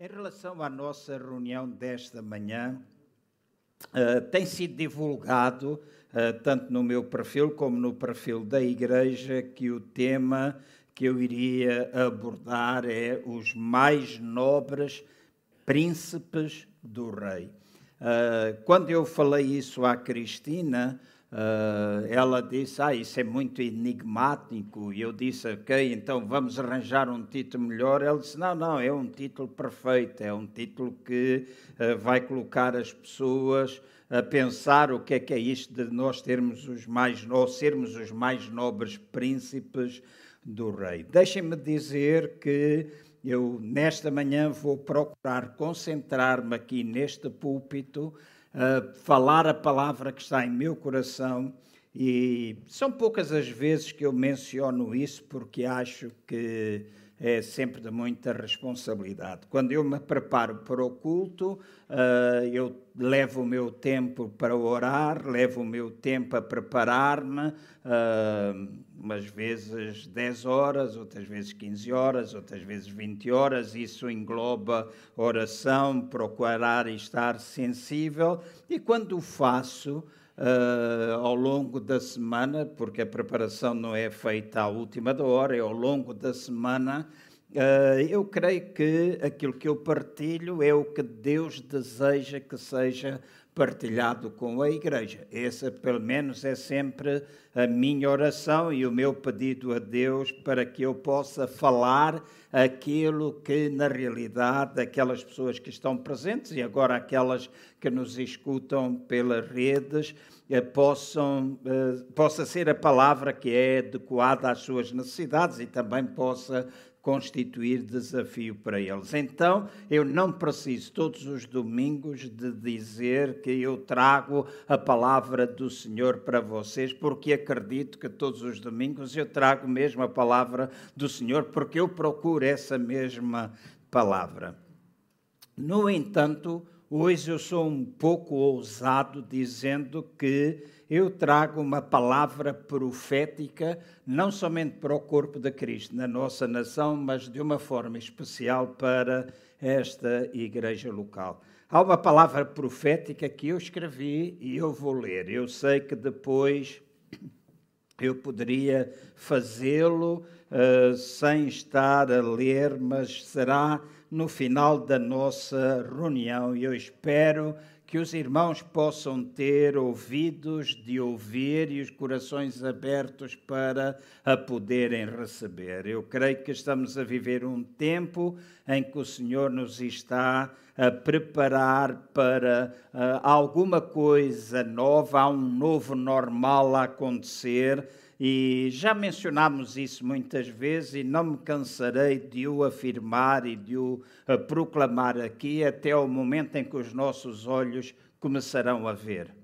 Em relação à nossa reunião desta manhã, uh, tem sido divulgado, uh, tanto no meu perfil como no perfil da Igreja, que o tema que eu iria abordar é os mais nobres príncipes do Rei. Uh, quando eu falei isso à Cristina, Uh, ela disse: Ah, isso é muito enigmático. E eu disse: Ok, então vamos arranjar um título melhor. Ela disse: Não, não, é um título perfeito. É um título que uh, vai colocar as pessoas a pensar o que é que é isto de nós termos os mais, ou sermos os mais nobres príncipes do rei. Deixem-me dizer que eu, nesta manhã, vou procurar concentrar-me aqui neste púlpito falar a palavra que está em meu coração. E são poucas as vezes que eu menciono isso, porque acho que é sempre de muita responsabilidade. Quando eu me preparo para o culto, uh, eu levo o meu tempo para orar, levo o meu tempo a preparar-me, uh, umas vezes 10 horas, outras vezes 15 horas, outras vezes 20 horas. Isso engloba oração, procurar estar sensível, e quando o faço, uh, ao longo da semana, porque a preparação não é feita à última da hora, é ao longo da semana. Uh, eu creio que aquilo que eu partilho é o que Deus deseja que seja partilhado com a Igreja. Essa, pelo menos, é sempre a minha oração e o meu pedido a Deus para que eu possa falar aquilo que, na realidade, aquelas pessoas que estão presentes e agora aquelas que nos escutam pelas redes eh, possam, eh, possa ser a palavra que é adequada às suas necessidades e também possa constituir desafio para eles. Então, eu não preciso todos os domingos de dizer que eu trago a palavra do Senhor para vocês, porque acredito que todos os domingos eu trago mesmo a palavra do Senhor, porque eu procuro essa mesma palavra. No entanto, hoje eu sou um pouco ousado dizendo que eu trago uma palavra profética, não somente para o corpo de Cristo na nossa nação, mas de uma forma especial para esta igreja local. Há uma palavra profética que eu escrevi e eu vou ler. Eu sei que depois eu poderia fazê-lo uh, sem estar a ler, mas será no final da nossa reunião e eu espero que os irmãos possam ter ouvidos de ouvir e os corações abertos para a poderem receber. Eu creio que estamos a viver um tempo em que o Senhor nos está a preparar para uh, alguma coisa nova, há um novo normal a acontecer e já mencionámos isso muitas vezes e não me cansarei de o afirmar e de o eh, proclamar aqui até o momento em que os nossos olhos começarão a ver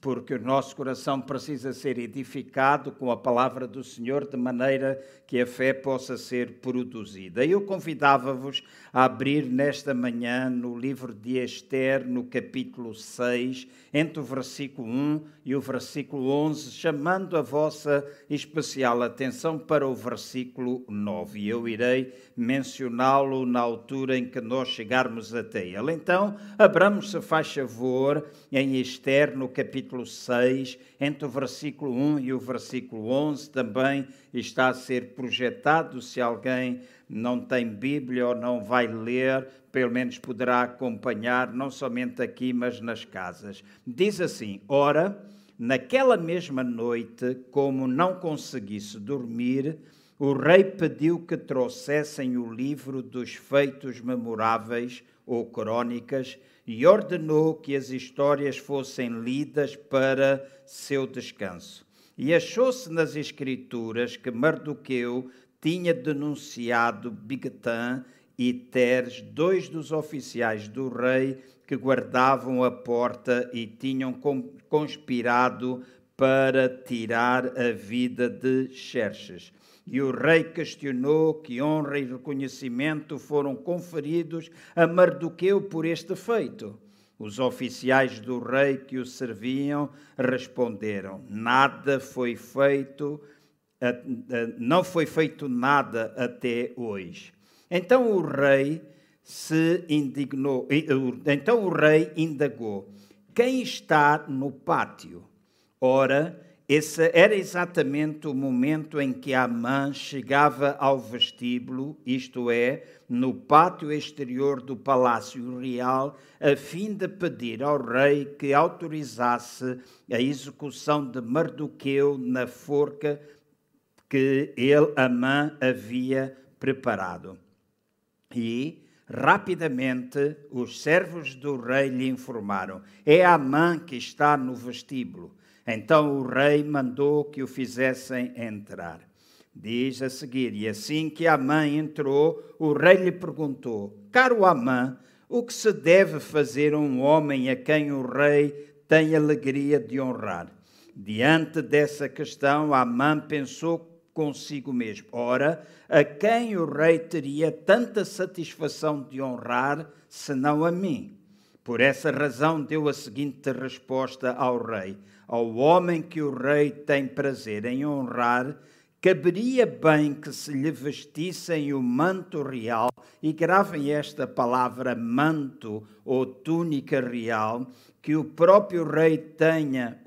porque o nosso coração precisa ser edificado com a palavra do Senhor, de maneira que a fé possa ser produzida. Eu convidava-vos a abrir nesta manhã no livro de Esther, no capítulo 6, entre o versículo 1 e o versículo 11, chamando a vossa especial atenção para o versículo 9. E eu irei mencioná-lo na altura em que nós chegarmos até ele. Então, abramos, se faz favor, em Esther, no capítulo 6, entre o versículo 1 e o versículo 11, também está a ser projetado. Se alguém não tem Bíblia ou não vai ler, pelo menos poderá acompanhar, não somente aqui, mas nas casas. Diz assim: Ora, naquela mesma noite, como não conseguisse dormir, o rei pediu que trouxessem o livro dos feitos memoráveis ou crônicas e ordenou que as histórias fossem lidas para seu descanso. E achou-se nas Escrituras que Mardoqueu tinha denunciado Bigtan e Teres, dois dos oficiais do rei que guardavam a porta e tinham conspirado para tirar a vida de Xerxes. E o rei questionou que honra e reconhecimento foram conferidos a Mardoqueu por este feito. Os oficiais do rei que o serviam responderam: Nada foi feito, não foi feito nada até hoje. Então o rei se indignou. Então o rei indagou: Quem está no pátio? Ora, esse era exatamente o momento em que Amã chegava ao vestíbulo, isto é, no pátio exterior do palácio real, a fim de pedir ao rei que autorizasse a execução de Mardoqueu na forca que ele, Amã, havia preparado. E, rapidamente, os servos do rei lhe informaram: É Amã que está no vestíbulo. Então o rei mandou que o fizessem entrar. Diz a seguir: E assim que Amã entrou, o rei lhe perguntou: Caro Amã, o que se deve fazer a um homem a quem o rei tem alegria de honrar? Diante dessa questão, Amã pensou consigo mesmo: Ora, a quem o rei teria tanta satisfação de honrar, senão a mim? Por essa razão, deu a seguinte resposta ao rei: Ao homem que o rei tem prazer em honrar, caberia bem que se lhe vestissem o manto real, e gravem esta palavra manto ou túnica real, que o próprio rei tenha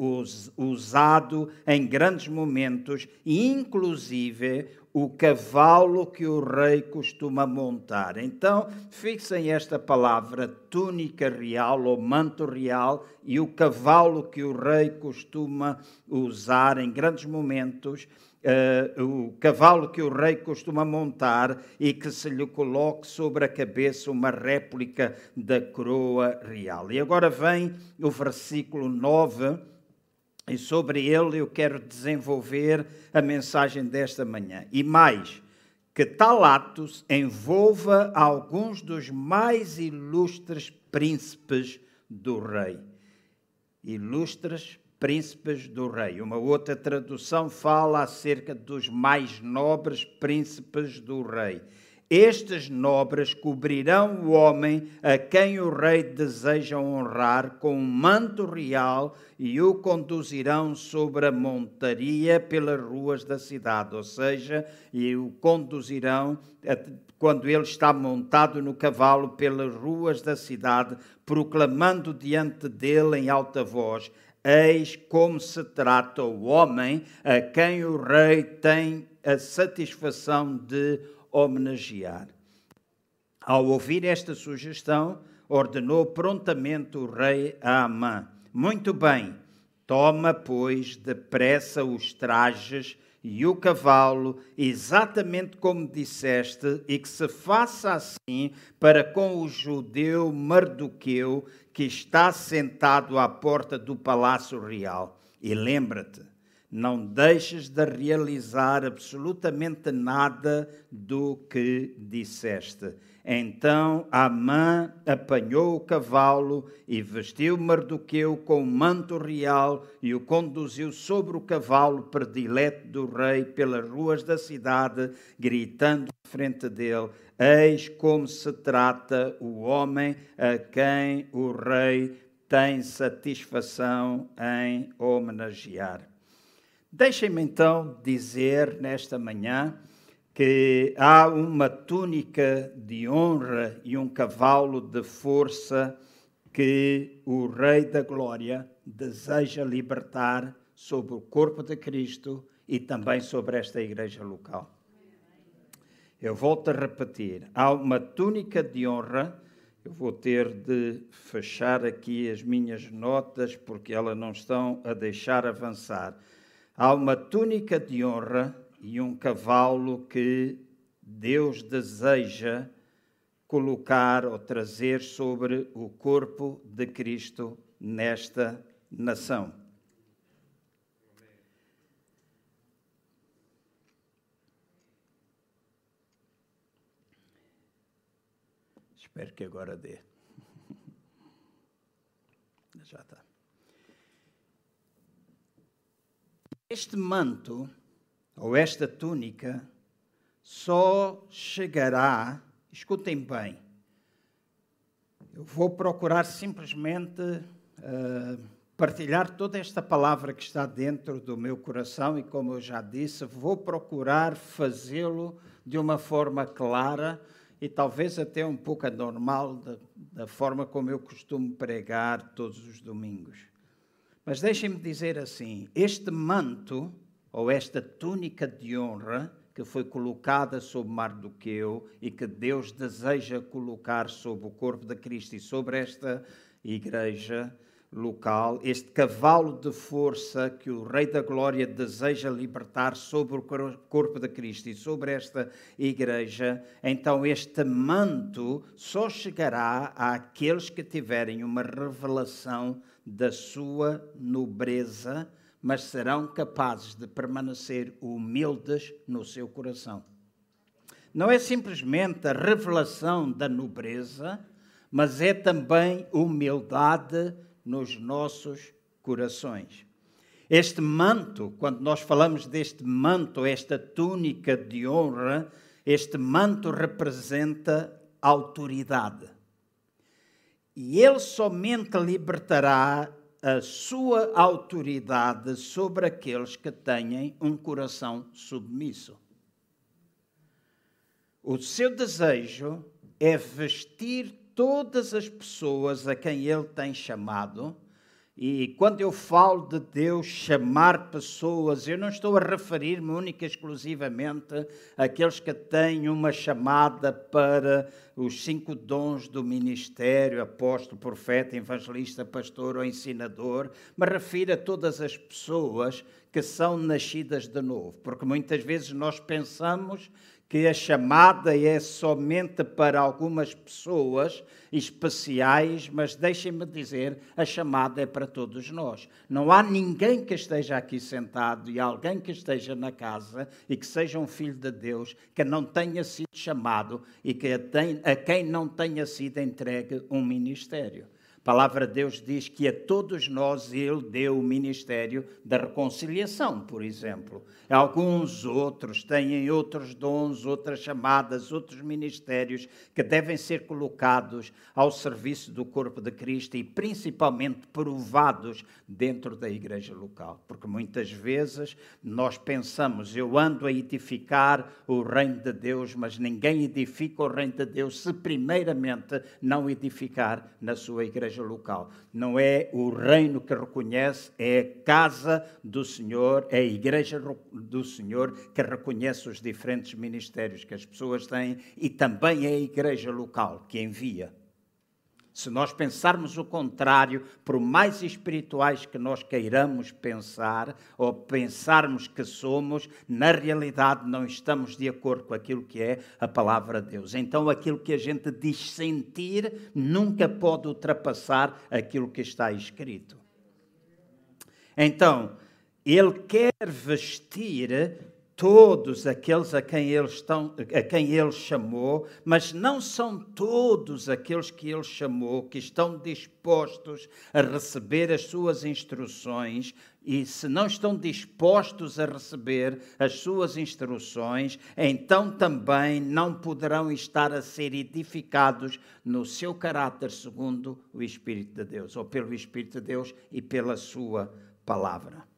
usado em grandes momentos, inclusive o cavalo que o rei costuma montar. Então, fixem esta palavra túnica real ou manto real e o cavalo que o rei costuma usar em grandes momentos. Uh, o cavalo que o rei costuma montar e que se lhe coloque sobre a cabeça uma réplica da coroa real. E agora vem o versículo 9 e sobre ele eu quero desenvolver a mensagem desta manhã. E mais, que tal ato envolva alguns dos mais ilustres príncipes do rei. Ilustres príncipes do rei. Uma outra tradução fala acerca dos mais nobres príncipes do rei. Estes nobres cobrirão o homem a quem o rei deseja honrar com um manto real e o conduzirão sobre a montaria pelas ruas da cidade, ou seja, e o conduzirão quando ele está montado no cavalo pelas ruas da cidade, proclamando diante dele em alta voz: Eis como se trata o homem a quem o rei tem a satisfação de homenagear. Ao ouvir esta sugestão, ordenou prontamente o rei a Amã: Muito bem, toma, pois, depressa os trajes e o cavalo, exatamente como disseste, e que se faça assim para com o judeu Mardoqueu, que está sentado à porta do palácio real. E lembra-te, não deixes de realizar absolutamente nada do que disseste. Então Amã apanhou o cavalo e vestiu Mardoqueu com o manto real e o conduziu sobre o cavalo predileto do rei pelas ruas da cidade, gritando à frente dele: Eis como se trata o homem a quem o rei tem satisfação em homenagear. Deixem-me então dizer nesta manhã que há uma túnica de honra e um cavalo de força que o Rei da Glória deseja libertar sobre o corpo de Cristo e também sobre esta igreja local. Eu volto a repetir: há uma túnica de honra. Eu vou ter de fechar aqui as minhas notas porque elas não estão a deixar avançar Há uma túnica de honra e um cavalo que Deus deseja colocar ou trazer sobre o corpo de Cristo nesta nação. Espero que agora dê. Já está. Este manto, ou esta túnica, só chegará, escutem bem, eu vou procurar simplesmente uh, partilhar toda esta palavra que está dentro do meu coração e, como eu já disse, vou procurar fazê-lo de uma forma clara e talvez até um pouco anormal da, da forma como eu costumo pregar todos os domingos. Mas deixem-me dizer assim: este manto, ou esta túnica de honra, que foi colocada sobre Mardoqueu e que Deus deseja colocar sobre o corpo de Cristo e sobre esta igreja, local, este cavalo de força que o Rei da Glória deseja libertar sobre o corpo de Cristo e sobre esta igreja, então este manto só chegará àqueles que tiverem uma revelação da sua nobreza, mas serão capazes de permanecer humildes no seu coração. Não é simplesmente a revelação da nobreza, mas é também humildade nos nossos corações. Este manto, quando nós falamos deste manto, esta túnica de honra, este manto representa autoridade. E ele somente libertará a sua autoridade sobre aqueles que têm um coração submisso. O seu desejo é vestir todas as pessoas a quem Ele tem chamado. E quando eu falo de Deus chamar pessoas, eu não estou a referir-me única e exclusivamente àqueles que têm uma chamada para os cinco dons do ministério, apóstolo, profeta, evangelista, pastor ou ensinador, me refiro a todas as pessoas que são nascidas de novo, porque muitas vezes nós pensamos que a chamada é somente para algumas pessoas especiais, mas deixem-me dizer, a chamada é para todos nós. Não há ninguém que esteja aqui sentado e alguém que esteja na casa e que seja um filho de Deus que não tenha sido chamado e que a quem não tenha sido entregue um ministério. A palavra de Deus diz que a todos nós Ele deu o ministério da reconciliação, por exemplo. Alguns outros têm outros dons, outras chamadas, outros ministérios que devem ser colocados ao serviço do corpo de Cristo e principalmente provados dentro da igreja local. Porque muitas vezes nós pensamos, eu ando a edificar o reino de Deus, mas ninguém edifica o reino de Deus se primeiramente não edificar na sua igreja igreja local. Não é o reino que reconhece, é a casa do Senhor, é a igreja do Senhor que reconhece os diferentes ministérios que as pessoas têm e também é a igreja local que envia. Se nós pensarmos o contrário, por mais espirituais que nós queiramos pensar ou pensarmos que somos, na realidade não estamos de acordo com aquilo que é a palavra de Deus. Então, aquilo que a gente diz sentir nunca pode ultrapassar aquilo que está escrito. Então, ele quer vestir todos aqueles a quem ele, estão, a quem ele chamou, mas não são todos aqueles que ele chamou que estão dispostos a receber as suas instruções. E se não estão dispostos a receber as suas instruções, então também não poderão estar a ser edificados no seu caráter segundo o Espírito de Deus, ou pelo Espírito de Deus e pela sua palavra.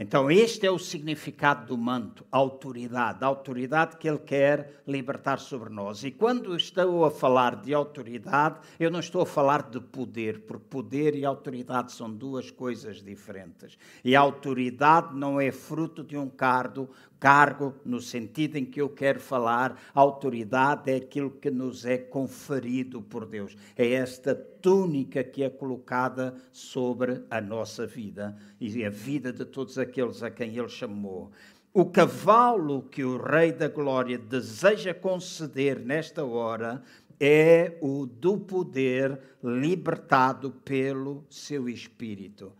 Então, este é o significado do manto, autoridade, a autoridade que Ele quer libertar sobre nós. E quando estou a falar de autoridade, eu não estou a falar de poder, porque poder e autoridade são duas coisas diferentes. E a autoridade não é fruto de um cargo, cargo no sentido em que eu quero falar, autoridade é aquilo que nos é conferido por Deus. É esta túnica que é colocada sobre a nossa vida e a vida de todos aqueles a quem Ele chamou. O cavalo que o Rei da Glória deseja conceder nesta hora é o do poder libertado pelo seu Espírito.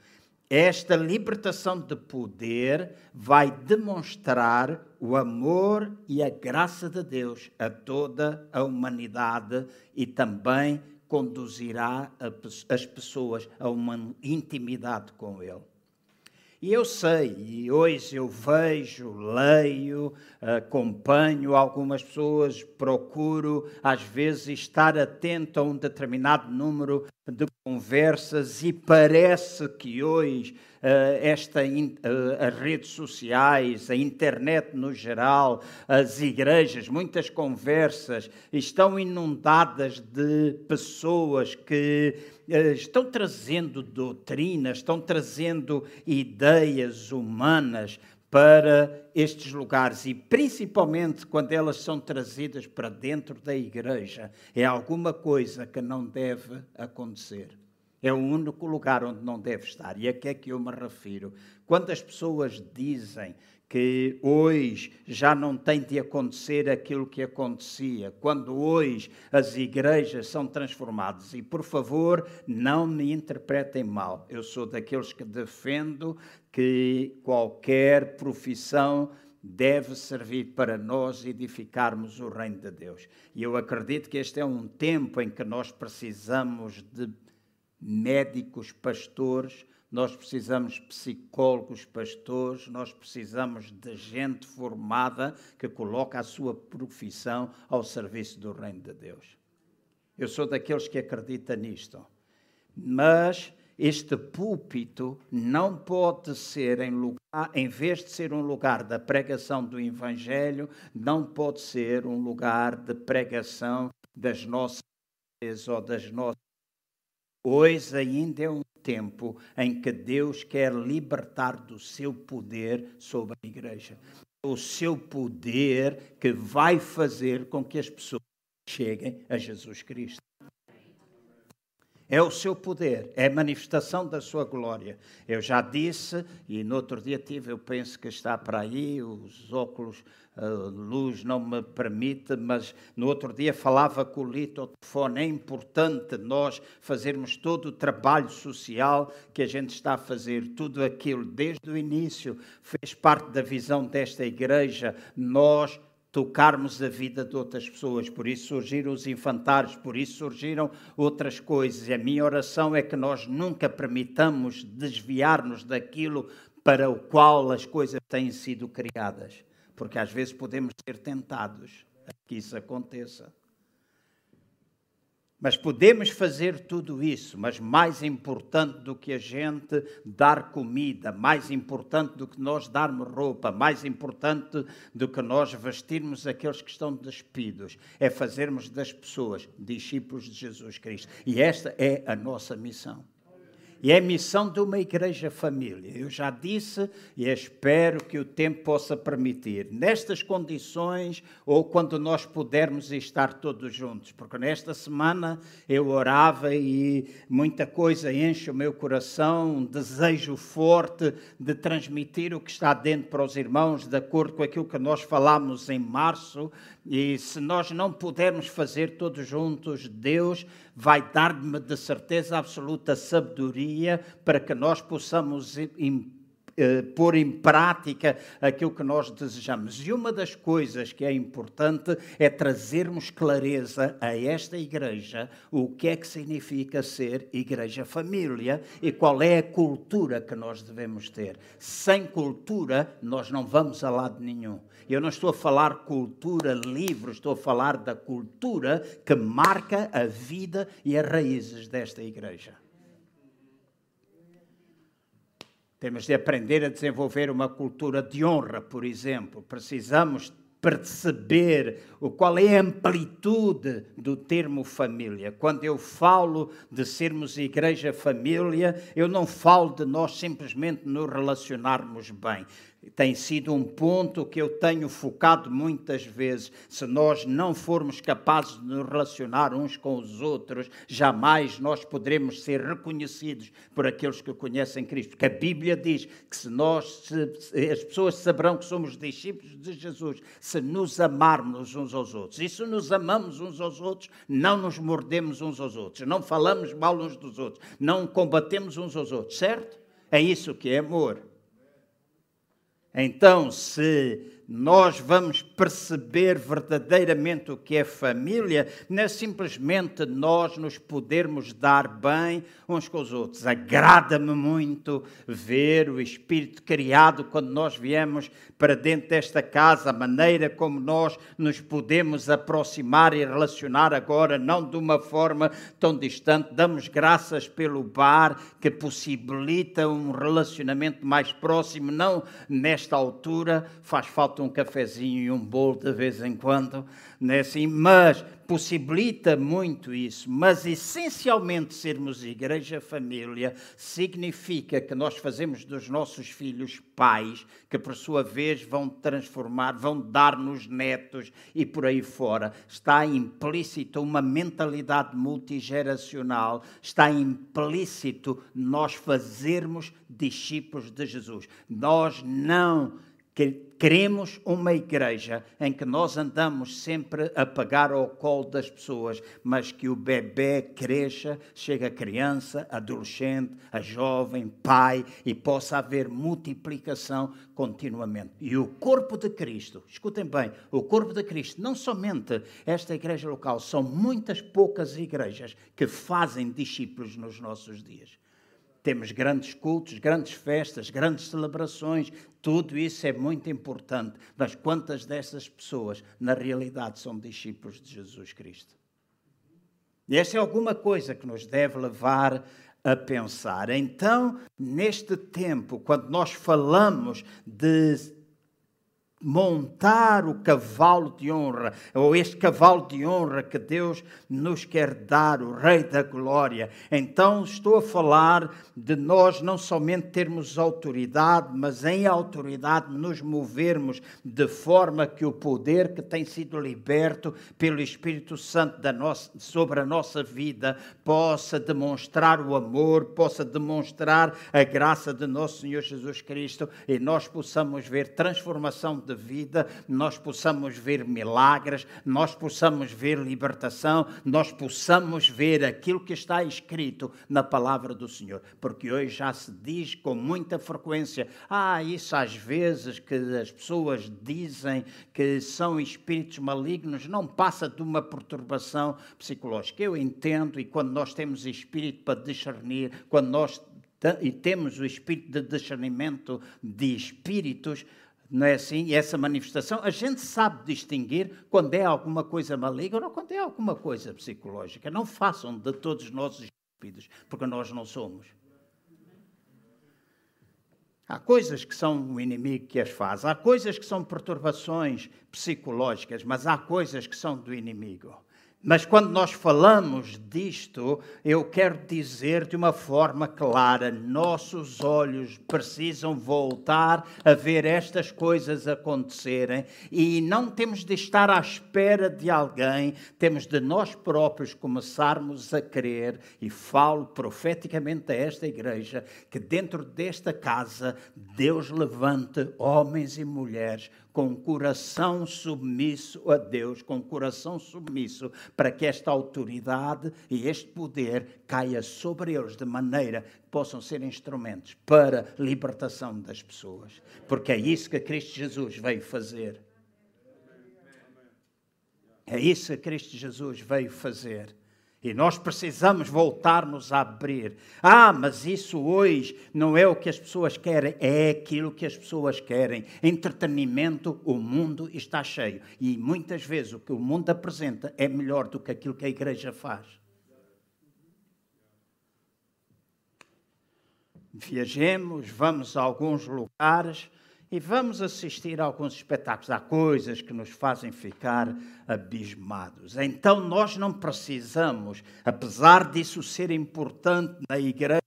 Esta libertação de poder vai demonstrar o amor e a graça de Deus a toda a humanidade e também conduzirá as pessoas a uma intimidade com Ele. E eu sei, e hoje eu vejo, leio, acompanho algumas pessoas, procuro às vezes estar atento a um determinado número de conversas e parece que hoje uh, esta, uh, as redes sociais, a internet no geral, as igrejas, muitas conversas estão inundadas de pessoas que uh, estão trazendo doutrinas, estão trazendo ideias humanas para estes lugares e principalmente quando elas são trazidas para dentro da igreja, é alguma coisa que não deve acontecer. É o único lugar onde não deve estar. E a que é que eu me refiro? Quando as pessoas dizem que hoje já não tem de acontecer aquilo que acontecia, quando hoje as igrejas são transformadas. E, por favor, não me interpretem mal. Eu sou daqueles que defendo que qualquer profissão deve servir para nós edificarmos o reino de Deus. E eu acredito que este é um tempo em que nós precisamos de médicos, pastores, nós precisamos de psicólogos, pastores, nós precisamos de gente formada que coloca a sua profissão ao serviço do reino de Deus. Eu sou daqueles que acredita nisto. Mas este púlpito não pode ser em lugar, em vez de ser um lugar da pregação do evangelho, não pode ser um lugar de pregação das nossas ou das nossas Hoje ainda é um tempo em que Deus quer libertar do seu poder sobre a igreja. O seu poder que vai fazer com que as pessoas cheguem a Jesus Cristo. É o seu poder, é a manifestação da sua glória. Eu já disse, e no outro dia tive, eu penso que está para aí, os óculos, a luz não me permite, mas no outro dia falava com o Lito ao telefone. É importante nós fazermos todo o trabalho social que a gente está a fazer, tudo aquilo, desde o início, fez parte da visão desta igreja. Nós tocarmos a vida de outras pessoas. Por isso surgiram os infantários, por isso surgiram outras coisas. E a minha oração é que nós nunca permitamos desviar-nos daquilo para o qual as coisas têm sido criadas. Porque às vezes podemos ser tentados a que isso aconteça. Mas podemos fazer tudo isso, mas mais importante do que a gente dar comida, mais importante do que nós darmos roupa, mais importante do que nós vestirmos aqueles que estão despidos, é fazermos das pessoas discípulos de Jesus Cristo. E esta é a nossa missão. E é missão de uma igreja família. Eu já disse e espero que o tempo possa permitir. Nestas condições, ou quando nós pudermos estar todos juntos, porque nesta semana eu orava e muita coisa enche o meu coração, um desejo forte de transmitir o que está dentro para os irmãos, de acordo com aquilo que nós falámos em março. E se nós não pudermos fazer todos juntos, Deus vai dar-me de certeza absoluta sabedoria para que nós possamos eh, pôr em prática aquilo que nós desejamos. E uma das coisas que é importante é trazermos clareza a esta igreja o que é que significa ser igreja família e qual é a cultura que nós devemos ter. Sem cultura, nós não vamos a lado nenhum. Eu não estou a falar cultura livre, estou a falar da cultura que marca a vida e as raízes desta igreja. Temos de aprender a desenvolver uma cultura de honra, por exemplo. Precisamos perceber o qual é a amplitude do termo família. Quando eu falo de sermos igreja família, eu não falo de nós simplesmente nos relacionarmos bem tem sido um ponto que eu tenho focado muitas vezes. Se nós não formos capazes de nos relacionar uns com os outros, jamais nós poderemos ser reconhecidos por aqueles que conhecem Cristo. Porque a Bíblia diz que se nós, se, as pessoas saberão que somos discípulos de Jesus se nos amarmos uns aos outros. E se nos amamos uns aos outros, não nos mordemos uns aos outros, não falamos mal uns dos outros, não combatemos uns aos outros, certo? É isso que é amor. Então, se nós vamos perceber verdadeiramente o que é família, não é simplesmente nós nos podermos dar bem uns com os outros. Agrada-me muito ver o espírito criado quando nós viemos para dentro desta casa, a maneira como nós nos podemos aproximar e relacionar agora, não de uma forma tão distante. Damos graças pelo bar que possibilita um relacionamento mais próximo, não nesta altura, faz falta um cafezinho e um bolo de vez em quando, né? assim, mas possibilita muito isso. Mas essencialmente sermos igreja família significa que nós fazemos dos nossos filhos pais, que por sua vez vão transformar, vão dar-nos netos e por aí fora. Está implícito uma mentalidade multigeracional, está implícito nós fazermos discípulos de Jesus. Nós não queremos uma igreja em que nós andamos sempre a pagar ao colo das pessoas, mas que o bebê cresça, chegue a criança, adolescente, a jovem, pai e possa haver multiplicação continuamente. E o corpo de Cristo, escutem bem, o corpo de Cristo, não somente esta igreja local, são muitas poucas igrejas que fazem discípulos nos nossos dias. Temos grandes cultos, grandes festas, grandes celebrações, tudo isso é muito importante. Mas quantas dessas pessoas, na realidade, são discípulos de Jesus Cristo? E essa é alguma coisa que nos deve levar a pensar. Então, neste tempo, quando nós falamos de montar o cavalo de honra, ou este cavalo de honra que Deus nos quer dar, o Rei da Glória. Então estou a falar de nós não somente termos autoridade, mas em autoridade nos movermos de forma que o poder que tem sido liberto pelo Espírito Santo nossa, sobre a nossa vida possa demonstrar o amor, possa demonstrar a graça de nosso Senhor Jesus Cristo e nós possamos ver transformação de vida, nós possamos ver milagres, nós possamos ver libertação, nós possamos ver aquilo que está escrito na palavra do Senhor. Porque hoje já se diz com muita frequência: ah, isso às vezes que as pessoas dizem que são espíritos malignos, não passa de uma perturbação psicológica. Eu entendo, e quando nós temos espírito para discernir, quando nós e temos o espírito de discernimento de espíritos, não é assim? E essa manifestação, a gente sabe distinguir quando é alguma coisa maligna ou quando é alguma coisa psicológica. Não façam de todos nós estúpidos, porque nós não somos. Há coisas que são o inimigo que as faz, há coisas que são perturbações psicológicas, mas há coisas que são do inimigo. Mas quando nós falamos disto, eu quero dizer de uma forma clara: nossos olhos precisam voltar a ver estas coisas acontecerem e não temos de estar à espera de alguém, temos de nós próprios começarmos a crer. E falo profeticamente a esta igreja que dentro desta casa Deus levante homens e mulheres com coração submisso a Deus, com coração submisso, para que esta autoridade e este poder caia sobre eles de maneira que possam ser instrumentos para a libertação das pessoas. Porque é isso que Cristo Jesus veio fazer. É isso que Cristo Jesus veio fazer. E nós precisamos voltar-nos a abrir. Ah, mas isso hoje não é o que as pessoas querem, é aquilo que as pessoas querem. Entretenimento, o mundo está cheio. E muitas vezes o que o mundo apresenta é melhor do que aquilo que a igreja faz. Viajemos, vamos a alguns lugares e vamos assistir a alguns espetáculos. Há coisas que nos fazem ficar abismados. Então, nós não precisamos, apesar disso ser importante na igreja,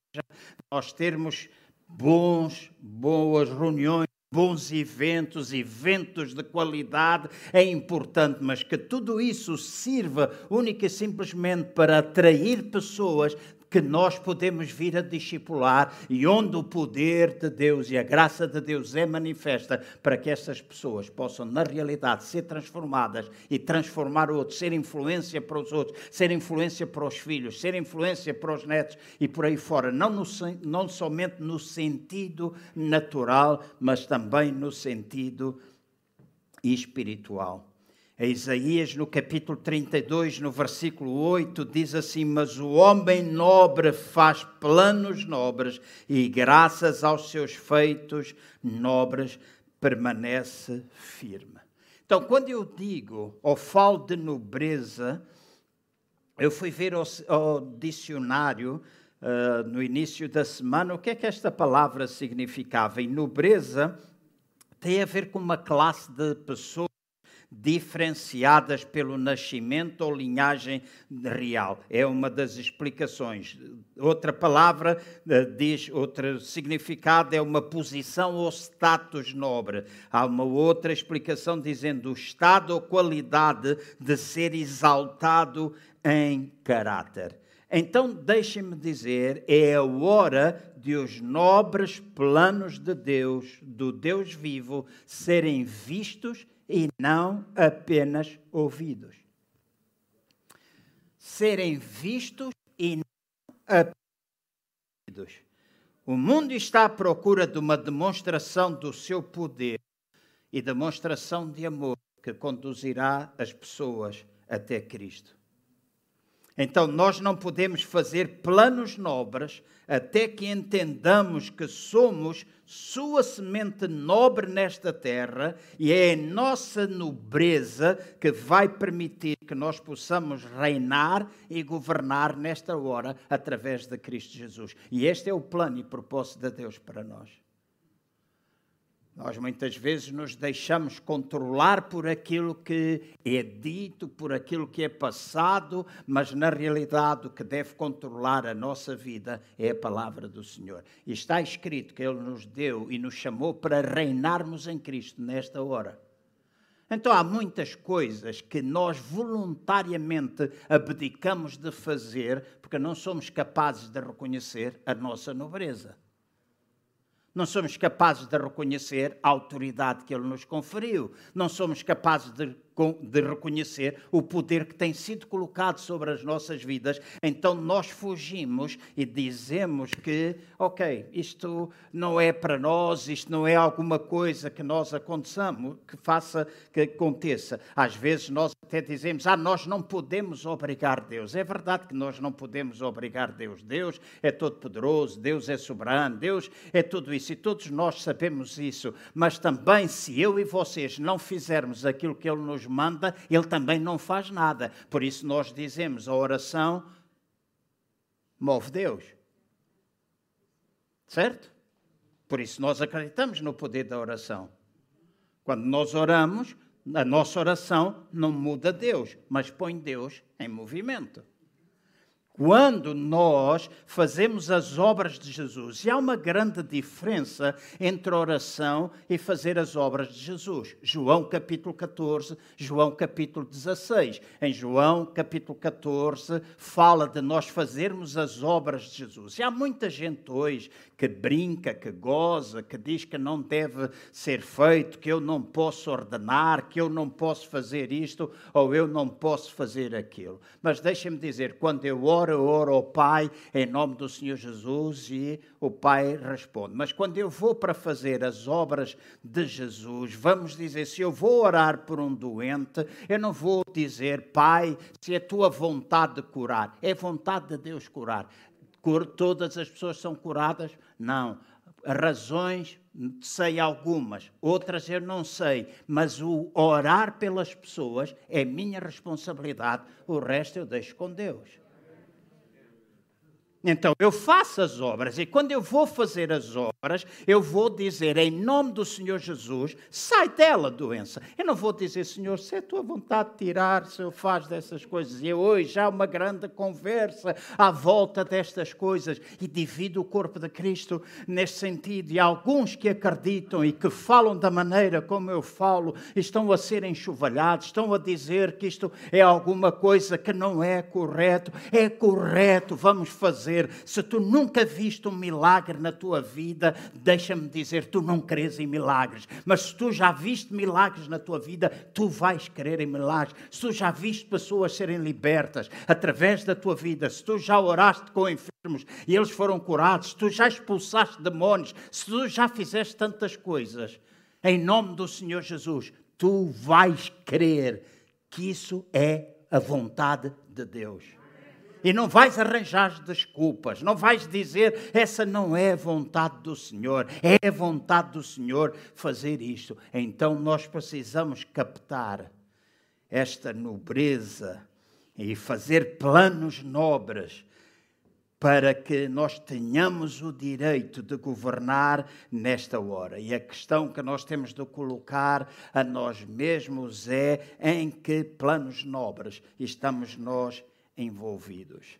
nós termos bons, boas reuniões bons eventos, eventos de qualidade, é importante, mas que tudo isso sirva única e simplesmente para atrair pessoas que nós podemos vir a discipular e onde o poder de Deus e a graça de Deus é manifesta para que essas pessoas possam, na realidade, ser transformadas e transformar outros, ser influência para os outros, ser influência para os filhos, ser influência para os netos e por aí fora. Não, no, não somente no sentido natural, mas também no sentido espiritual. A Isaías, no capítulo 32, no versículo 8, diz assim: Mas o homem nobre faz planos nobres, e graças aos seus feitos nobres permanece firme. Então, quando eu digo ou falo de nobreza, eu fui ver ao, ao dicionário uh, no início da semana o que é que esta palavra significava. E nobreza tem a ver com uma classe de pessoas diferenciadas pelo nascimento ou linhagem real. É uma das explicações. Outra palavra eh, diz, outro significado é uma posição ou status nobre. Há uma outra explicação dizendo o estado ou qualidade de ser exaltado em caráter. Então, deixem-me dizer, é a hora de os nobres planos de Deus, do Deus vivo, serem vistos e não apenas ouvidos. Serem vistos e não apenas ouvidos. O mundo está à procura de uma demonstração do seu poder e demonstração de amor que conduzirá as pessoas até Cristo. Então, nós não podemos fazer planos nobres até que entendamos que somos sua semente nobre nesta terra e é a nossa nobreza que vai permitir que nós possamos reinar e governar nesta hora através de Cristo Jesus. E este é o plano e propósito de Deus para nós. Nós muitas vezes nos deixamos controlar por aquilo que é dito, por aquilo que é passado, mas na realidade o que deve controlar a nossa vida é a palavra do Senhor. E está escrito que Ele nos deu e nos chamou para reinarmos em Cristo nesta hora. Então há muitas coisas que nós voluntariamente abdicamos de fazer porque não somos capazes de reconhecer a nossa nobreza não somos capazes de reconhecer a autoridade que Ele nos conferiu. Não somos capazes de de reconhecer o poder que tem sido colocado sobre as nossas vidas, então nós fugimos e dizemos que, ok, isto não é para nós, isto não é alguma coisa que nós aconteçamos, que faça que aconteça. Às vezes nós até dizemos, ah, nós não podemos obrigar Deus. É verdade que nós não podemos obrigar Deus. Deus é todo-poderoso, Deus é soberano, Deus é tudo isso e todos nós sabemos isso, mas também se eu e vocês não fizermos aquilo que Ele nos manda, ele também não faz nada. Por isso nós dizemos: a oração move Deus. Certo? Por isso nós acreditamos no poder da oração. Quando nós oramos, a nossa oração não muda Deus, mas põe Deus em movimento. Quando nós fazemos as obras de Jesus, e há uma grande diferença entre oração e fazer as obras de Jesus. João capítulo 14, João capítulo 16. Em João capítulo 14 fala de nós fazermos as obras de Jesus. E há muita gente hoje que brinca, que goza, que diz que não deve ser feito, que eu não posso ordenar, que eu não posso fazer isto ou eu não posso fazer aquilo. Mas deixem-me dizer, quando eu oro, eu oro ao Pai em nome do Senhor Jesus e o Pai responde. Mas quando eu vou para fazer as obras de Jesus, vamos dizer, se eu vou orar por um doente, eu não vou dizer, Pai, se é tua vontade de curar, é vontade de Deus curar todas as pessoas são curadas? Não. Razões, sei algumas, outras eu não sei, mas o orar pelas pessoas é minha responsabilidade, o resto eu deixo com Deus. Então eu faço as obras e quando eu vou fazer as obras, eu vou dizer em nome do Senhor Jesus, sai dela doença. Eu não vou dizer, Senhor, se é tua vontade de tirar, se eu faz dessas coisas. E hoje há uma grande conversa à volta destas coisas e divido o corpo de Cristo neste sentido. E alguns que acreditam e que falam da maneira como eu falo, estão a ser enxovalhados, estão a dizer que isto é alguma coisa que não é correto. É correto, vamos fazer Se tu nunca viste um milagre na tua vida, deixa-me dizer, tu não crês em milagres. Mas se tu já viste milagres na tua vida, tu vais crer em milagres. Se tu já viste pessoas serem libertas através da tua vida, se tu já oraste com enfermos e eles foram curados, se tu já expulsaste demónios, se tu já fizeste tantas coisas, em nome do Senhor Jesus, tu vais crer que isso é a vontade de Deus. E não vais arranjar desculpas, não vais dizer essa não é vontade do Senhor, é vontade do Senhor fazer isto. Então nós precisamos captar esta nobreza e fazer planos nobres para que nós tenhamos o direito de governar nesta hora. E a questão que nós temos de colocar a nós mesmos é em que planos nobres estamos nós envolvidos.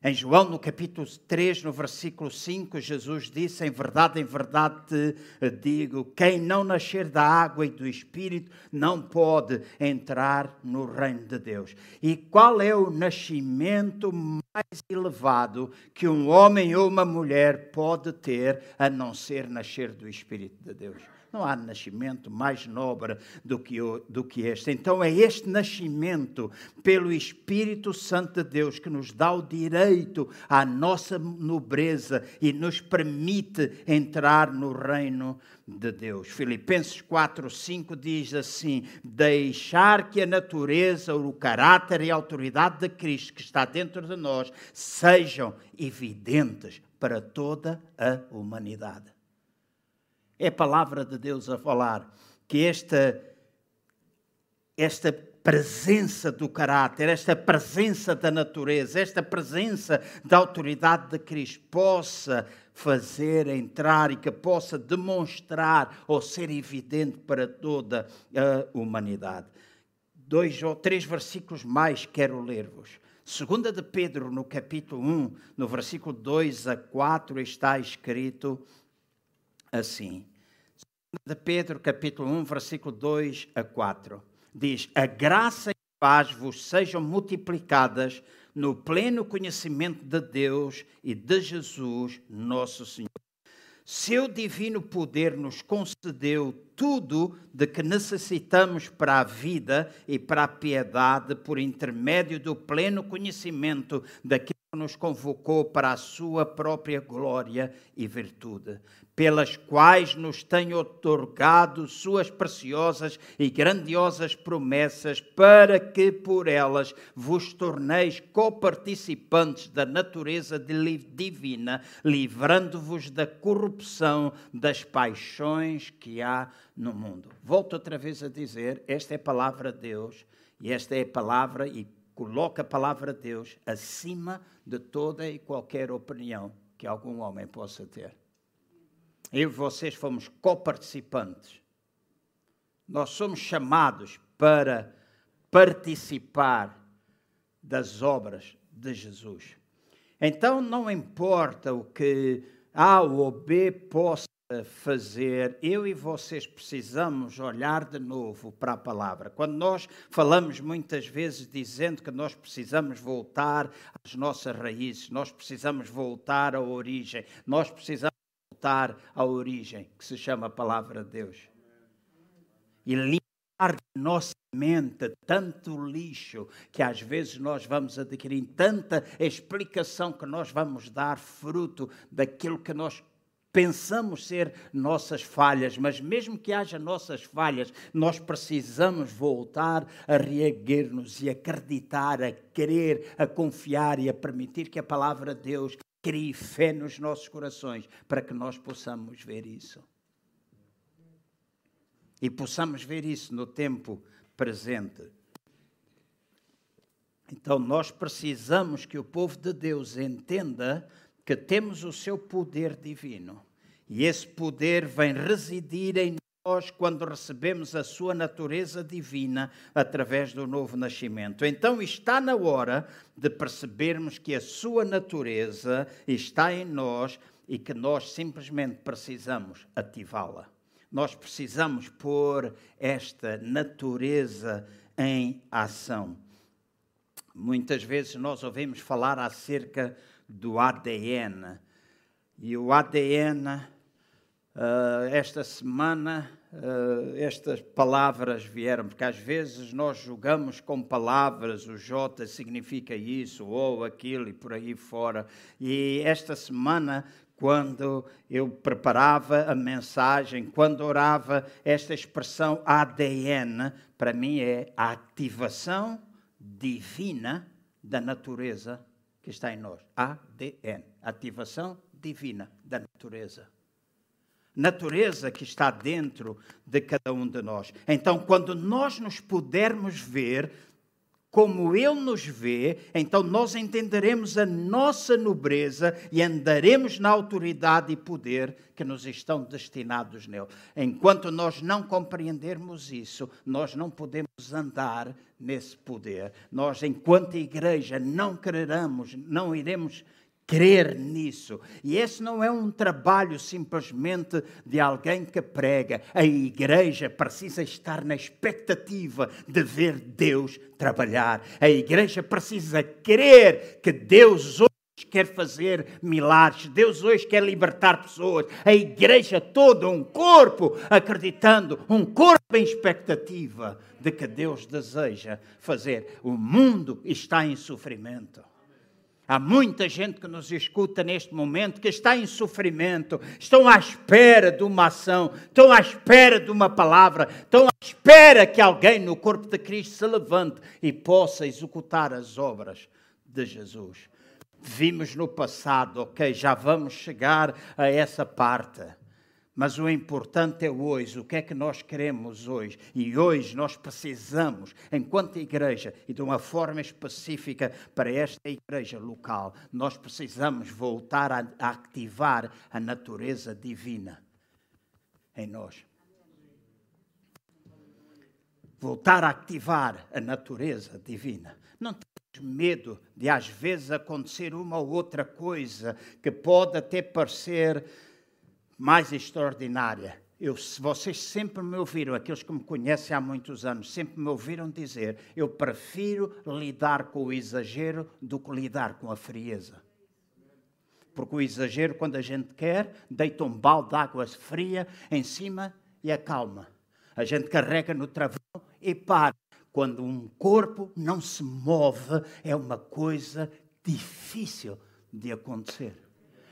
Em João, no capítulo 3, no versículo 5, Jesus disse: Em verdade, em verdade te digo: quem não nascer da água e do Espírito não pode entrar no reino de Deus. E qual é o nascimento mais elevado que um homem ou uma mulher pode ter a não ser nascer do Espírito de Deus? Não há nascimento mais nobre do que, do que este. Então é este nascimento pelo Espírito Santo de Deus que nos dá o direito à nossa nobreza e nos permite entrar no reino de Deus. Filipenses 4, 5 diz assim: deixar que a natureza, o caráter e a autoridade de Cristo que está dentro de nós sejam evidentes para toda a humanidade. É a palavra de Deus a falar que esta, esta presença do caráter, esta presença da natureza, esta presença da autoridade de Cristo possa fazer entrar e que possa demonstrar ou ser evidente para toda a humanidade. Dois ou três versículos mais quero ler-vos. Segunda de Pedro, no capítulo 1, no versículo 2 a 4, está escrito assim. De Pedro, capítulo 1, versículo 2 a 4. Diz: A graça e a paz vos sejam multiplicadas no pleno conhecimento de Deus e de Jesus, nosso Senhor. Seu divino poder nos concedeu tudo de que necessitamos para a vida e para a piedade por intermédio do pleno conhecimento daquilo que nos convocou para a sua própria glória e virtude pelas quais nos tem otorgado suas preciosas e grandiosas promessas, para que por elas vos torneis coparticipantes da natureza divina, livrando-vos da corrupção das paixões que há no mundo. Volto outra vez a dizer, esta é a palavra de Deus, e esta é a palavra, e coloca a palavra de Deus acima de toda e qualquer opinião que algum homem possa ter. Eu e vocês fomos coparticipantes. Nós somos chamados para participar das obras de Jesus. Então não importa o que A ou B possa fazer, eu e vocês precisamos olhar de novo para a palavra. Quando nós falamos muitas vezes dizendo que nós precisamos voltar às nossas raízes, nós precisamos voltar à origem, nós precisamos voltar à origem, que se chama a palavra de Deus. E limpar de nossa mente tanto lixo que às vezes nós vamos adquirir, tanta explicação que nós vamos dar fruto daquilo que nós pensamos ser nossas falhas, mas mesmo que haja nossas falhas, nós precisamos voltar a reerguer-nos e acreditar, a querer, a confiar e a permitir que a palavra de Deus crie fé nos nossos corações para que nós possamos ver isso. E possamos ver isso no tempo presente. Então, nós precisamos que o povo de Deus entenda que temos o seu poder divino. E esse poder vem residir em nós quando recebemos a sua natureza divina através do novo nascimento. Então está na hora de percebermos que a sua natureza está em nós e que nós simplesmente precisamos ativá-la. Nós precisamos pôr esta natureza em ação. Muitas vezes nós ouvimos falar acerca do ADN. E o ADN, uh, esta semana, uh, estas palavras vieram, porque às vezes nós jogamos com palavras, o J significa isso, ou aquilo e por aí fora. E esta semana quando eu preparava a mensagem, quando orava, esta expressão ADN, para mim é a ativação divina da natureza que está em nós. ADN, ativação divina da natureza. Natureza que está dentro de cada um de nós. Então, quando nós nos pudermos ver como Ele nos vê, então nós entenderemos a nossa nobreza e andaremos na autoridade e poder que nos estão destinados nele. Enquanto nós não compreendermos isso, nós não podemos andar nesse poder. Nós, enquanto igreja, não quereramos, não iremos crer nisso. E esse não é um trabalho simplesmente de alguém que prega. A igreja precisa estar na expectativa de ver Deus trabalhar. A igreja precisa crer que Deus hoje quer fazer milagres. Deus hoje quer libertar pessoas. A igreja toda, um corpo acreditando, um corpo em expectativa de que Deus deseja fazer. O mundo está em sofrimento. Há muita gente que nos escuta neste momento que está em sofrimento, estão à espera de uma ação, estão à espera de uma palavra, estão à espera que alguém no corpo de Cristo se levante e possa executar as obras de Jesus. Vimos no passado, ok, já vamos chegar a essa parte. Mas o importante é hoje, o que é que nós queremos hoje. E hoje nós precisamos, enquanto igreja, e de uma forma específica para esta igreja local, nós precisamos voltar a, ativar a natureza divina em nós. Voltar a ativar a natureza divina. Não medo de às vezes acontecer uma ou outra coisa que pode até parecer mais extraordinária. Eu, vocês sempre me ouviram, aqueles que me conhecem há muitos anos, sempre me ouviram dizer: eu prefiro lidar com o exagero do que lidar com a frieza. Porque o exagero, quando a gente quer, deita um balde de água fria em cima e acalma. A gente carrega no travão e para. Quando um corpo não se move, é uma coisa difícil de acontecer.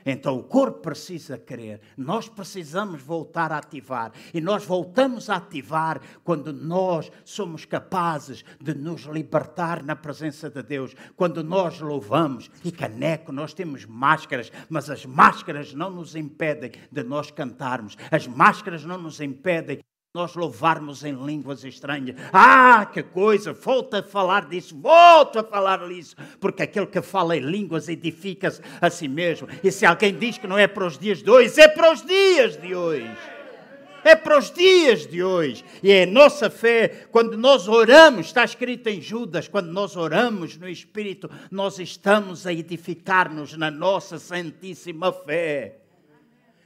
Então o corpo precisa querer, nós precisamos voltar a ativar. E nós voltamos a ativar quando nós somos capazes de nos libertar na presença de Deus. Quando nós louvamos, e caneco, nós temos máscaras, mas as máscaras não nos impedem de nós cantarmos, as máscaras não nos impedem nós louvarmos em línguas estranhas. Ah, que coisa! Volta a falar disso, volta a falar disso, porque aquele que fala em línguas edifica-se a si mesmo. E se alguém diz que não é para os dias de hoje, é para os dias de hoje. É para os dias de hoje. E é a nossa fé, quando nós oramos, está escrito em Judas, quando nós oramos no Espírito, nós estamos a edificar-nos na nossa santíssima fé.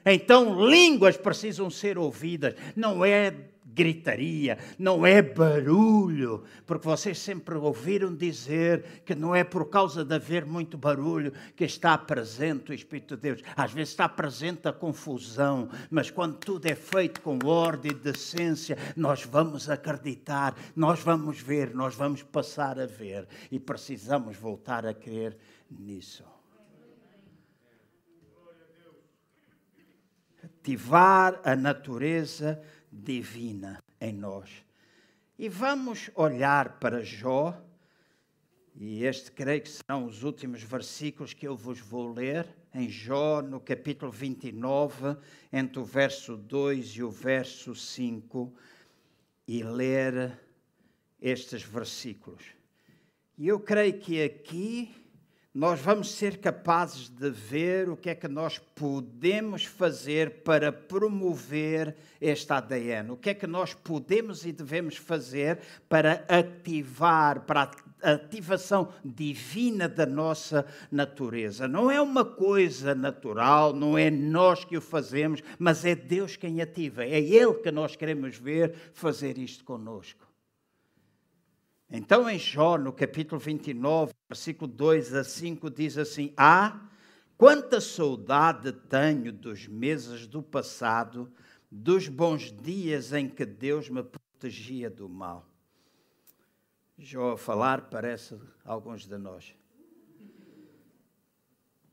Então, línguas precisam ser ouvidas, não é gritaria, não é barulho, porque vocês sempre ouviram dizer que não é por causa de haver muito barulho que está presente o Espírito de Deus. Às vezes está presente a confusão, mas quando tudo é feito com ordem e decência, nós vamos acreditar, nós vamos ver, nós vamos passar a ver e precisamos voltar a crer nisso. Ativar a natureza divina em nós. E vamos olhar para Jó, e este creio que serão os últimos versículos que eu vos vou ler, em Jó, no capítulo 29, entre o verso 2 e o verso 5, e ler estes versículos. E eu creio que aqui nós vamos ser capazes de ver o que é que nós podemos fazer para promover este ADN, o que é que nós podemos e devemos fazer para ativar, para a ativação divina da nossa natureza. Não é uma coisa natural, não é nós que o fazemos, mas é Deus quem ativa, é Ele que nós queremos ver fazer isto conosco. Então, em Jó, no capítulo 29, versículo 2 a 5, diz assim: Ah, quanta saudade tenho dos meses do passado, dos bons dias em que Deus me protegia do mal. Jó a falar parece alguns de nós.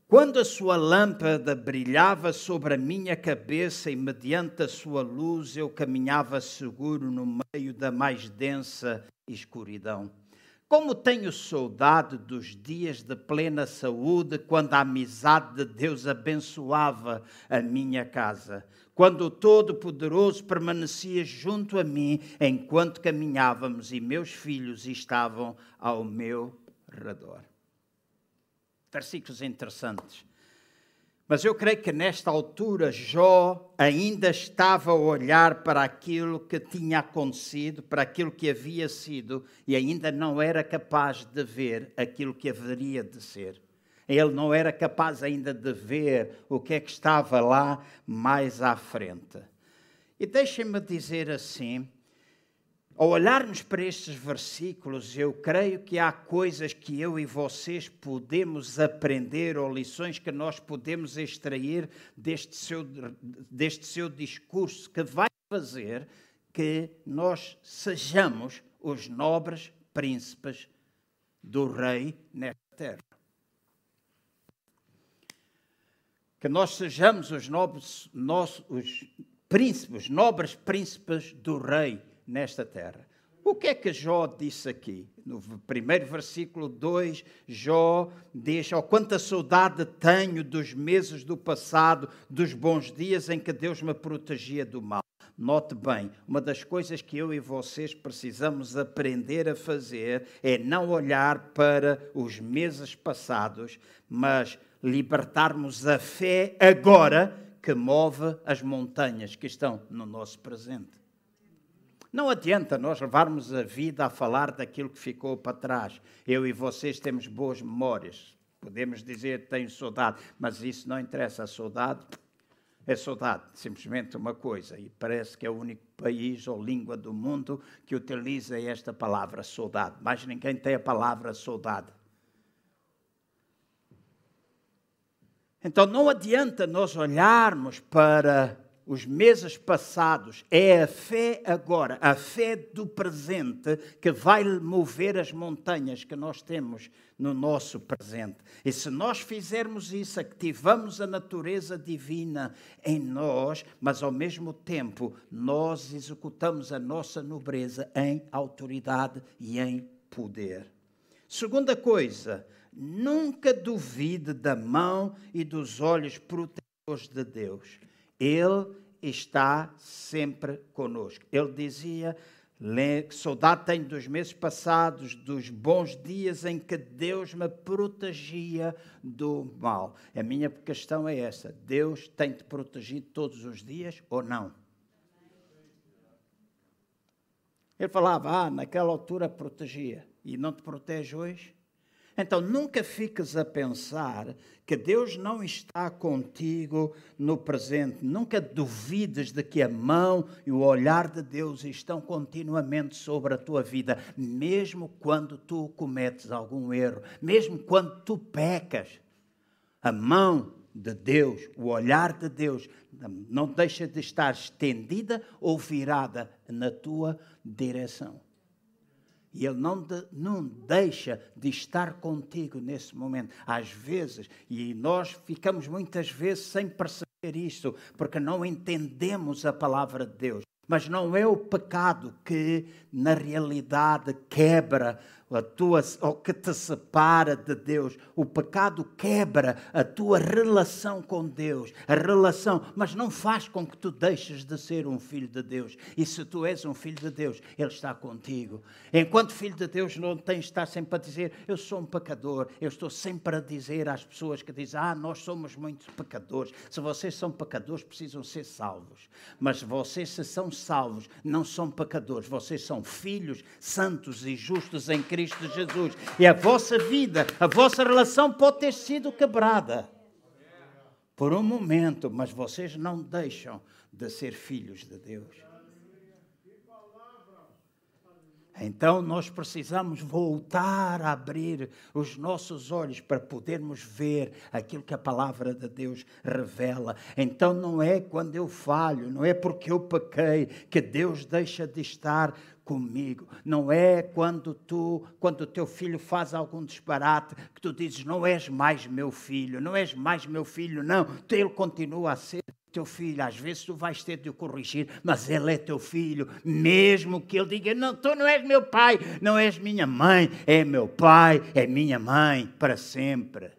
Quando a sua lâmpada brilhava sobre a minha cabeça e mediante a sua luz eu caminhava seguro no meio da mais densa escuridão. Como tenho saudade dos dias de plena saúde, quando a amizade de Deus abençoava a minha casa, quando o Todo-Poderoso permanecia junto a mim enquanto caminhávamos e meus filhos estavam ao meu redor versículos interessantes. Mas eu creio que nesta altura Jó ainda estava a olhar para aquilo que tinha acontecido, para aquilo que havia sido, e ainda não era capaz de ver aquilo que haveria de ser. Ele não era capaz ainda de ver o que é que estava lá mais à frente. E deixem-me dizer assim: ao olharmos para estes versículos, eu creio que há coisas que eu e vocês podemos aprender, ou lições que nós podemos extrair deste seu, deste seu discurso, que vai fazer que nós sejamos os nobres príncipes do Rei nesta terra. Que nós sejamos os nobres, nós, os príncipes, nobres príncipes do Rei nesta terra. O que é que Jó disse aqui? No primeiro versículo 2, Jó diz: Oh, quanta saudade tenho dos meses do passado, dos bons dias em que Deus me protegia do mal. Note bem, uma das coisas que eu e vocês precisamos aprender a fazer é não olhar para os meses passados, mas libertarmos a fé agora que move as montanhas que estão no nosso presente. Não adianta nós levarmos a vida a falar daquilo que ficou para trás. Eu e vocês temos boas memórias. Podemos dizer que tenho saudade, mas isso não interessa. A saudade é saudade, simplesmente uma coisa. E parece que é o único país ou língua do mundo que utiliza esta palavra saudade. Mas ninguém tem a palavra saudade. Então não adianta nós olharmos para os meses passados, é a fé agora, a fé do presente, que vai mover as montanhas que nós temos no nosso presente. E se nós fizermos isso, ativamos a natureza divina em nós, mas ao mesmo tempo nós executamos a nossa nobreza em autoridade e em poder. Segunda coisa, nunca duvide da mão e dos olhos protetores de Deus. Ele está sempre conosco. Ele dizia: Saudade tenho dos meses passados, dos bons dias em que Deus me protegia do mal. A minha questão é essa: Deus tem te protegido todos os dias ou não? Ele falava, ah, naquela altura protegia e não te protege hoje? Então nunca fiques a pensar que Deus não está contigo no presente. Nunca duvides de que a mão e o olhar de Deus estão continuamente sobre a tua vida, mesmo quando tu cometes algum erro, mesmo quando tu pecas. A mão de Deus, o olhar de Deus, não deixa de estar estendida ou virada na tua direção. E Ele não, de, não deixa de estar contigo nesse momento. Às vezes, e nós ficamos muitas vezes sem perceber isto, porque não entendemos a palavra de Deus. Mas não é o pecado que, na realidade, quebra a tua, que te separa de Deus. O pecado quebra a tua relação com Deus, a relação, mas não faz com que tu deixes de ser um filho de Deus. E se tu és um filho de Deus, Ele está contigo. Enquanto filho de Deus, não tens de estar sempre a dizer, eu sou um pecador. Eu estou sempre a dizer às pessoas que dizem, ah, nós somos muitos pecadores. Se vocês são pecadores, precisam ser salvos. Mas vocês, se são salvos, não são pecadores. Vocês são filhos santos e justos em Cristo Cristo Jesus. E a vossa vida, a vossa relação pode ter sido quebrada por um momento, mas vocês não deixam de ser filhos de Deus. Então nós precisamos voltar a abrir os nossos olhos para podermos ver aquilo que a palavra de Deus revela. Então não é quando eu falho, não é porque eu pequei que Deus deixa de estar comigo. Não é quando tu, quando o teu filho faz algum disparate, que tu dizes, não és mais meu filho, não és mais meu filho, não. Ele continua a ser teu filho. Às vezes tu vais ter de o corrigir, mas ele é teu filho, mesmo que ele diga, não, tu não és meu pai, não és minha mãe, é meu pai, é minha mãe, para sempre.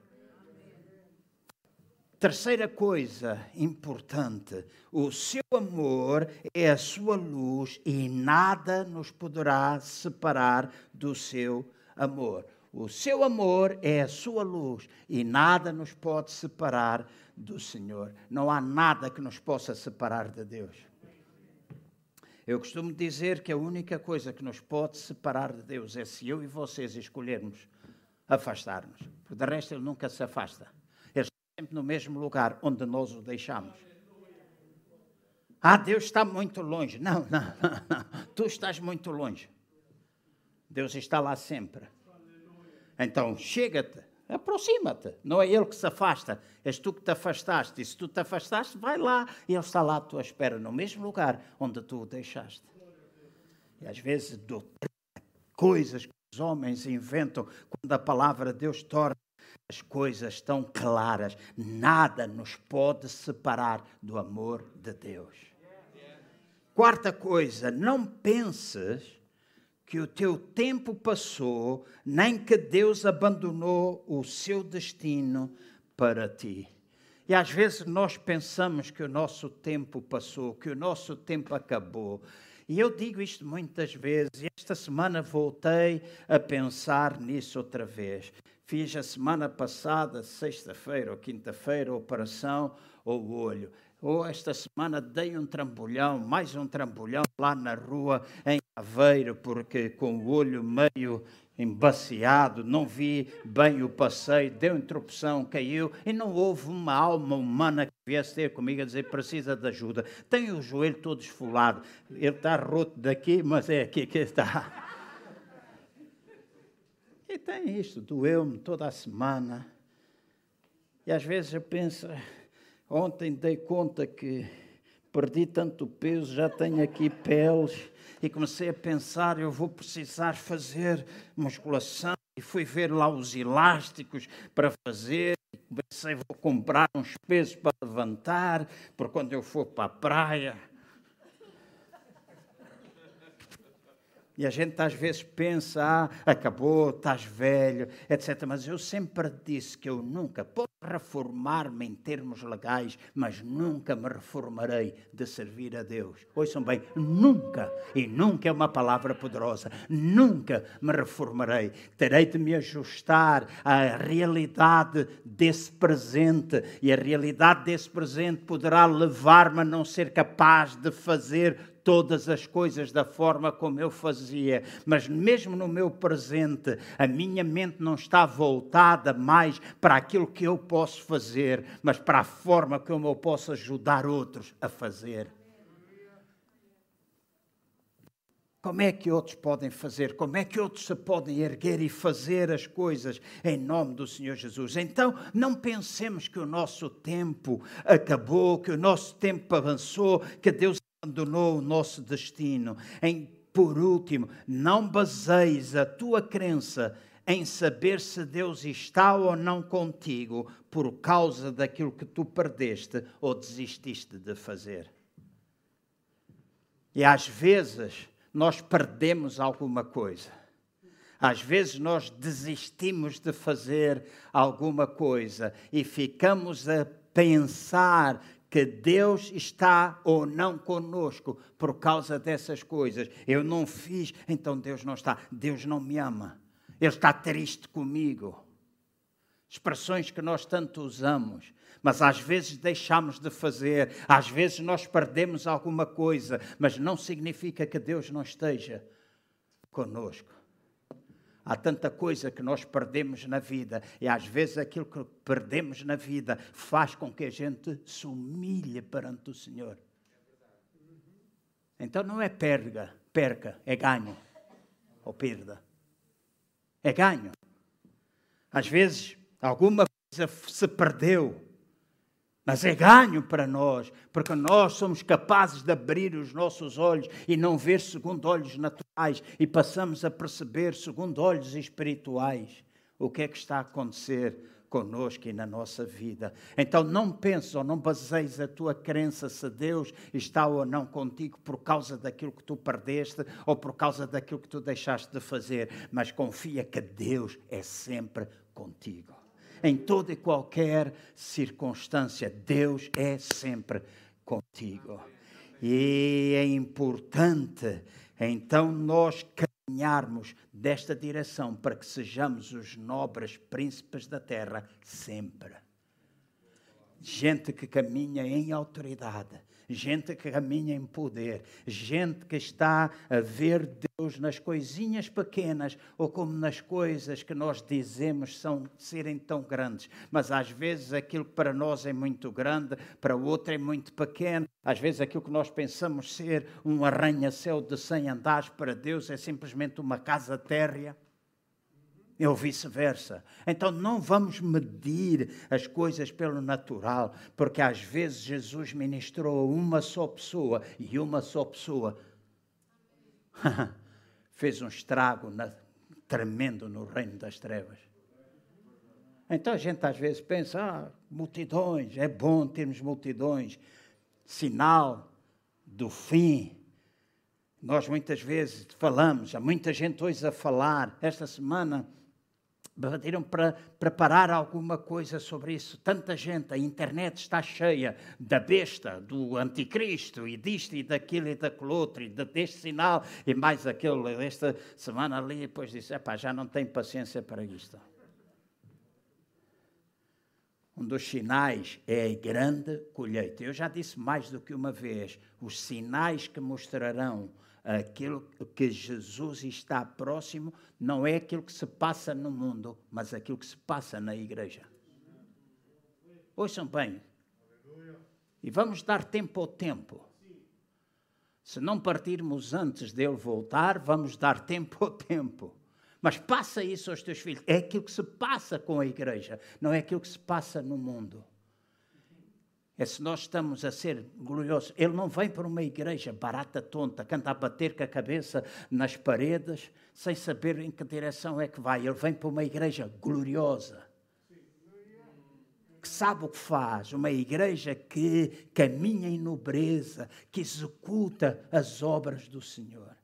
Terceira coisa importante, o seu amor é a sua luz e nada nos poderá separar do seu amor. O seu amor é a sua luz e nada nos pode separar do Senhor. Não há nada que nos possa separar de Deus. Eu costumo dizer que a única coisa que nos pode separar de Deus é se eu e vocês escolhermos afastar-nos. Porque de resto ele nunca se afasta sempre no mesmo lugar onde nós o deixamos. Ah, Deus está muito longe. Não, não, não, não. Tu estás muito longe. Deus está lá sempre. Então, chega-te, aproxima-te. Não é Ele que se afasta, és tu que te afastaste. E se tu te afastaste, vai lá. Ele está lá à tua espera, no mesmo lugar onde tu o deixaste. E às vezes, coisas que os homens inventam, quando a palavra de Deus torna as coisas tão claras, nada nos pode separar do amor de Deus. Quarta coisa, não penses que o teu tempo passou, nem que Deus abandonou o seu destino para ti. E às vezes nós pensamos que o nosso tempo passou, que o nosso tempo acabou. E eu digo isto muitas vezes, e esta semana voltei a pensar nisso outra vez. Fiz a semana passada, sexta-feira ou quinta-feira, operação ao olho. Ou esta semana dei um trambolhão, mais um trambolhão lá na rua em Aveiro, porque com o olho meio embaciado, não vi bem o passeio, deu interrupção, caiu, e não houve uma alma humana que viesse ter comigo a dizer precisa de ajuda. Tem o joelho todo esfolado, ele está roto daqui, mas é aqui que está. E tem isto, doeu-me toda a semana. E às vezes eu penso, ontem dei conta que perdi tanto peso, já tenho aqui peles, e comecei a pensar, eu vou precisar fazer musculação, e fui ver lá os elásticos para fazer, e comecei, vou comprar uns pesos para levantar, para quando eu for para a praia. E a gente às vezes pensa, ah, acabou, estás velho, etc. Mas eu sempre disse que eu nunca posso reformar-me em termos legais, mas nunca me reformarei de servir a Deus. Ouçam bem, nunca, e nunca é uma palavra poderosa, nunca me reformarei. Terei de me ajustar à realidade desse presente, e a realidade desse presente poderá levar-me a não ser capaz de fazer todas as coisas da forma como eu fazia, mas mesmo no meu presente, a minha mente não está voltada mais para aquilo que eu posso fazer, mas para a forma como eu posso ajudar outros a fazer. Como é que outros podem fazer? Como é que outros se podem erguer e fazer as coisas em nome do Senhor Jesus? Então, não pensemos que o nosso tempo acabou, que o nosso tempo avançou, que Deus abandonou o nosso destino. Em, por último, não baseis a tua crença em saber se Deus está ou não contigo por causa daquilo que tu perdeste ou desististe de fazer. E às vezes nós perdemos alguma coisa. Às vezes nós desistimos de fazer alguma coisa e ficamos a pensar que Deus está ou não conosco por causa dessas coisas. Eu não fiz, então Deus não está. Deus não me ama. Ele está triste comigo. Expressões que nós tanto usamos, mas às vezes deixamos de fazer, às vezes nós perdemos alguma coisa, mas não significa que Deus não esteja conosco. Há tanta coisa que nós perdemos na vida e às vezes aquilo que perdemos na vida faz com que a gente se humilhe perante o Senhor. Então não é perda, perca, é ganho. ou perda. É ganho. Às vezes, alguma coisa se perdeu, mas é ganho para nós, porque nós somos capazes de abrir os nossos olhos e não ver segundo olhos naturais e passamos a perceber segundo olhos espirituais o que é que está a acontecer conosco e na nossa vida. Então não penses ou não baseis a tua crença se Deus está ou não contigo por causa daquilo que tu perdeste ou por causa daquilo que tu deixaste de fazer, mas confia que Deus é sempre contigo. Em toda e qualquer circunstância, Deus é sempre contigo. E é importante então nós caminharmos desta direção para que sejamos os nobres príncipes da terra sempre. Gente que caminha em autoridade, gente que caminha em poder, gente que está a ver Deus nas coisinhas pequenas ou como nas coisas que nós dizemos são serem tão grandes, mas às vezes aquilo que para nós é muito grande, para o outro é muito pequeno. Às vezes aquilo que nós pensamos ser um arranha-céu de 100 andares para Deus é simplesmente uma casa térrea ou vice-versa. Então não vamos medir as coisas pelo natural, porque às vezes Jesus ministrou a uma só pessoa e uma só pessoa fez um estrago na, tremendo no reino das trevas. Então a gente às vezes pensa, ah, multidões, é bom termos multidões, sinal do fim. Nós muitas vezes falamos, há muita gente hoje a falar. Esta semana pediram para preparar alguma coisa sobre isso. Tanta gente, a internet está cheia da besta, do anticristo, e disto e daquilo e daquele outro, e deste sinal, e mais aquele. Esta semana ali, depois disse: já não tenho paciência para isto. Um dos sinais é a grande colheita. Eu já disse mais do que uma vez: os sinais que mostrarão aquilo que Jesus está próximo não é aquilo que se passa no mundo, mas aquilo que se passa na igreja. Ouçam bem. E vamos dar tempo ao tempo. Se não partirmos antes dele voltar, vamos dar tempo ao tempo. Mas passa isso aos teus filhos. É aquilo que se passa com a igreja, não é aquilo que se passa no mundo é se nós estamos a ser gloriosos. Ele não vem para uma igreja barata, tonta, que anda a bater com a cabeça nas paredes, sem saber em que direção é que vai. Ele vem para uma igreja gloriosa, que sabe o que faz, uma igreja que caminha em nobreza, que executa as obras do Senhor.